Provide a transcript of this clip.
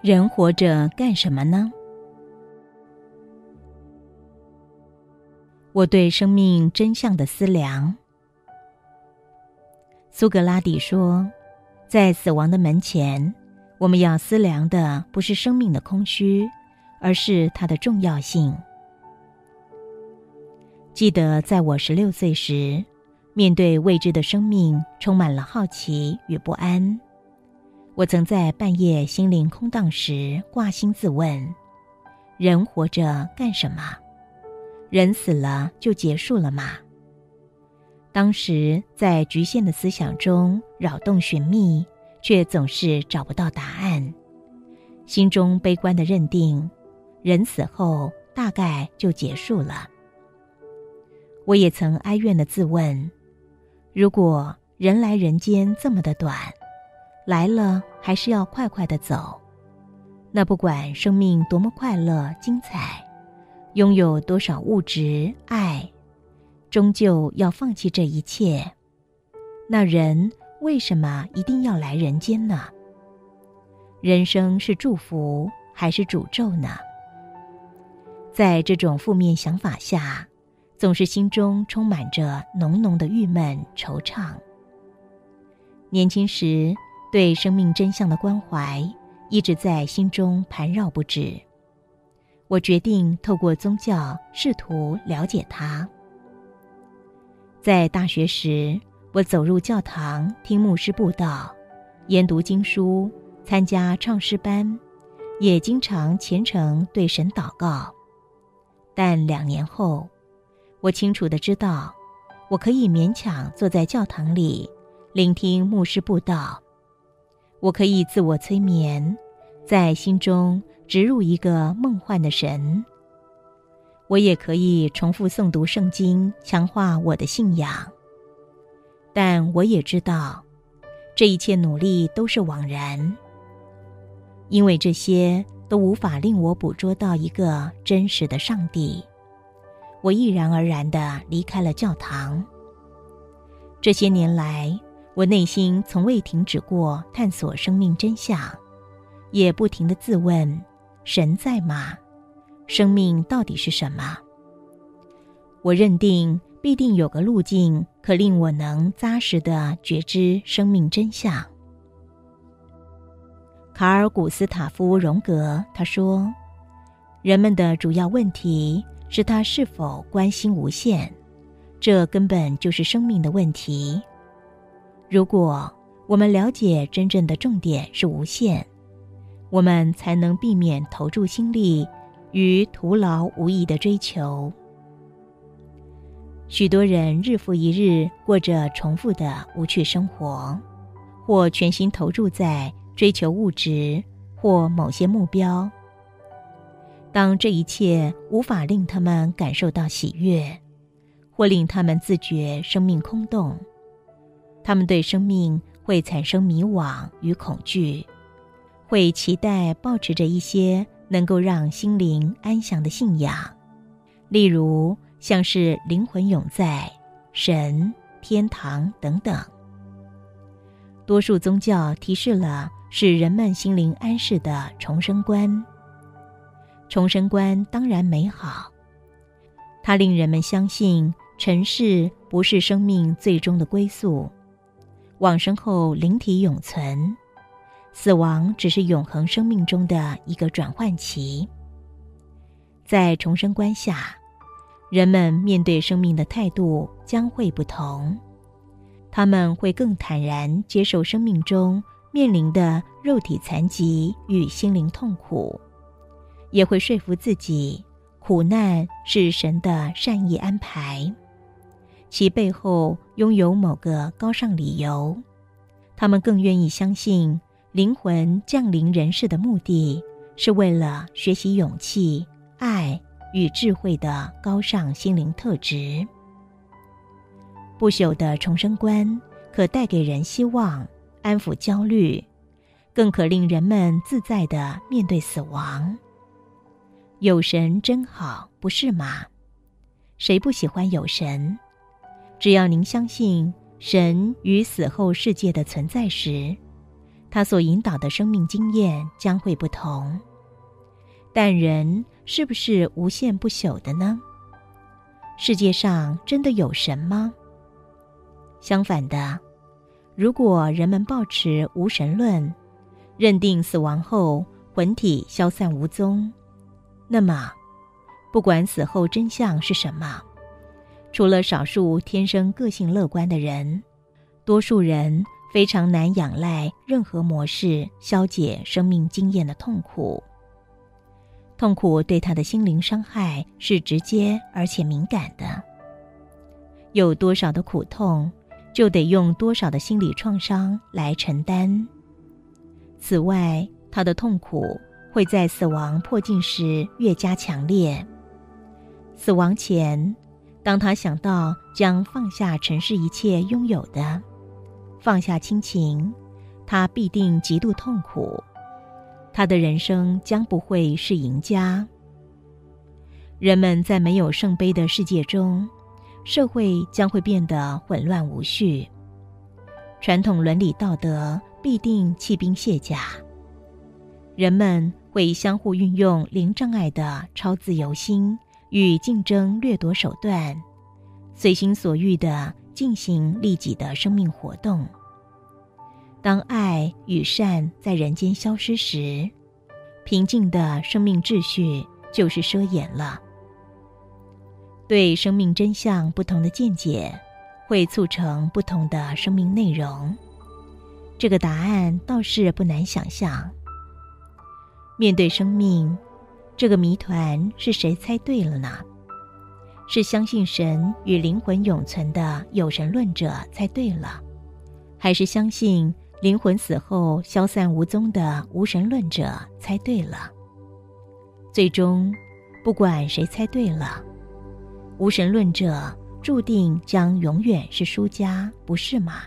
人活着干什么呢？我对生命真相的思量。苏格拉底说，在死亡的门前，我们要思量的不是生命的空虚，而是它的重要性。记得在我十六岁时，面对未知的生命，充满了好奇与不安。我曾在半夜心灵空荡时挂心自问：人活着干什么？人死了就结束了吗？当时在局限的思想中扰动寻觅，却总是找不到答案。心中悲观的认定：人死后大概就结束了。我也曾哀怨的自问：如果人来人间这么的短，来了还是要快快的走，那不管生命多么快乐精彩，拥有多少物质爱，终究要放弃这一切。那人为什么一定要来人间呢？人生是祝福还是诅咒呢？在这种负面想法下，总是心中充满着浓浓的郁闷惆怅。年轻时。对生命真相的关怀一直在心中盘绕不止。我决定透过宗教试图了解它。在大学时，我走入教堂听牧师布道，研读经书，参加唱诗班，也经常虔诚对神祷告。但两年后，我清楚的知道，我可以勉强坐在教堂里，聆听牧师布道。我可以自我催眠，在心中植入一个梦幻的神。我也可以重复诵读圣经，强化我的信仰。但我也知道，这一切努力都是枉然，因为这些都无法令我捕捉到一个真实的上帝。我毅然而然的离开了教堂。这些年来。我内心从未停止过探索生命真相，也不停的自问：神在吗？生命到底是什么？我认定必定有个路径，可令我能扎实的觉知生命真相。卡尔·古斯塔夫·荣格他说：“人们的主要问题是他是否关心无限，这根本就是生命的问题。”如果我们了解真正的重点是无限，我们才能避免投注心力于徒劳无益的追求。许多人日复一日过着重复的无趣生活，或全心投入在追求物质或某些目标。当这一切无法令他们感受到喜悦，或令他们自觉生命空洞。他们对生命会产生迷惘与恐惧，会期待保持着一些能够让心灵安详的信仰，例如像是灵魂永在、神、天堂等等。多数宗教提示了使人们心灵安适的重生观。重生观当然美好，它令人们相信尘世不是生命最终的归宿。往生后灵体永存，死亡只是永恒生命中的一个转换期。在重生观下，人们面对生命的态度将会不同，他们会更坦然接受生命中面临的肉体残疾与心灵痛苦，也会说服自己，苦难是神的善意安排。其背后拥有某个高尚理由，他们更愿意相信灵魂降临人世的目的是为了学习勇气、爱与智慧的高尚心灵特质。不朽的重生观可带给人希望，安抚焦虑，更可令人们自在的面对死亡。有神真好，不是吗？谁不喜欢有神？只要您相信神与死后世界的存在时，他所引导的生命经验将会不同。但人是不是无限不朽的呢？世界上真的有神吗？相反的，如果人们抱持无神论，认定死亡后魂体消散无踪，那么，不管死后真相是什么，除了少数天生个性乐观的人，多数人非常难仰赖任何模式消解生命经验的痛苦。痛苦对他的心灵伤害是直接而且敏感的。有多少的苦痛，就得用多少的心理创伤来承担。此外，他的痛苦会在死亡迫近时越加强烈。死亡前，当他想到将放下尘世一切拥有的，放下亲情，他必定极度痛苦。他的人生将不会是赢家。人们在没有圣杯的世界中，社会将会变得混乱无序。传统伦理道德必定弃兵卸甲。人们会相互运用零障碍的超自由心与竞争掠夺手段，随心所欲的进行利己的生命活动。当爱与善在人间消失时，平静的生命秩序就是奢言了。对生命真相不同的见解，会促成不同的生命内容。这个答案倒是不难想象。面对生命这个谜团，是谁猜对了呢？是相信神与灵魂永存的有神论者猜对了，还是相信？灵魂死后消散无踪的无神论者猜对了。最终，不管谁猜对了，无神论者注定将永远是输家，不是吗？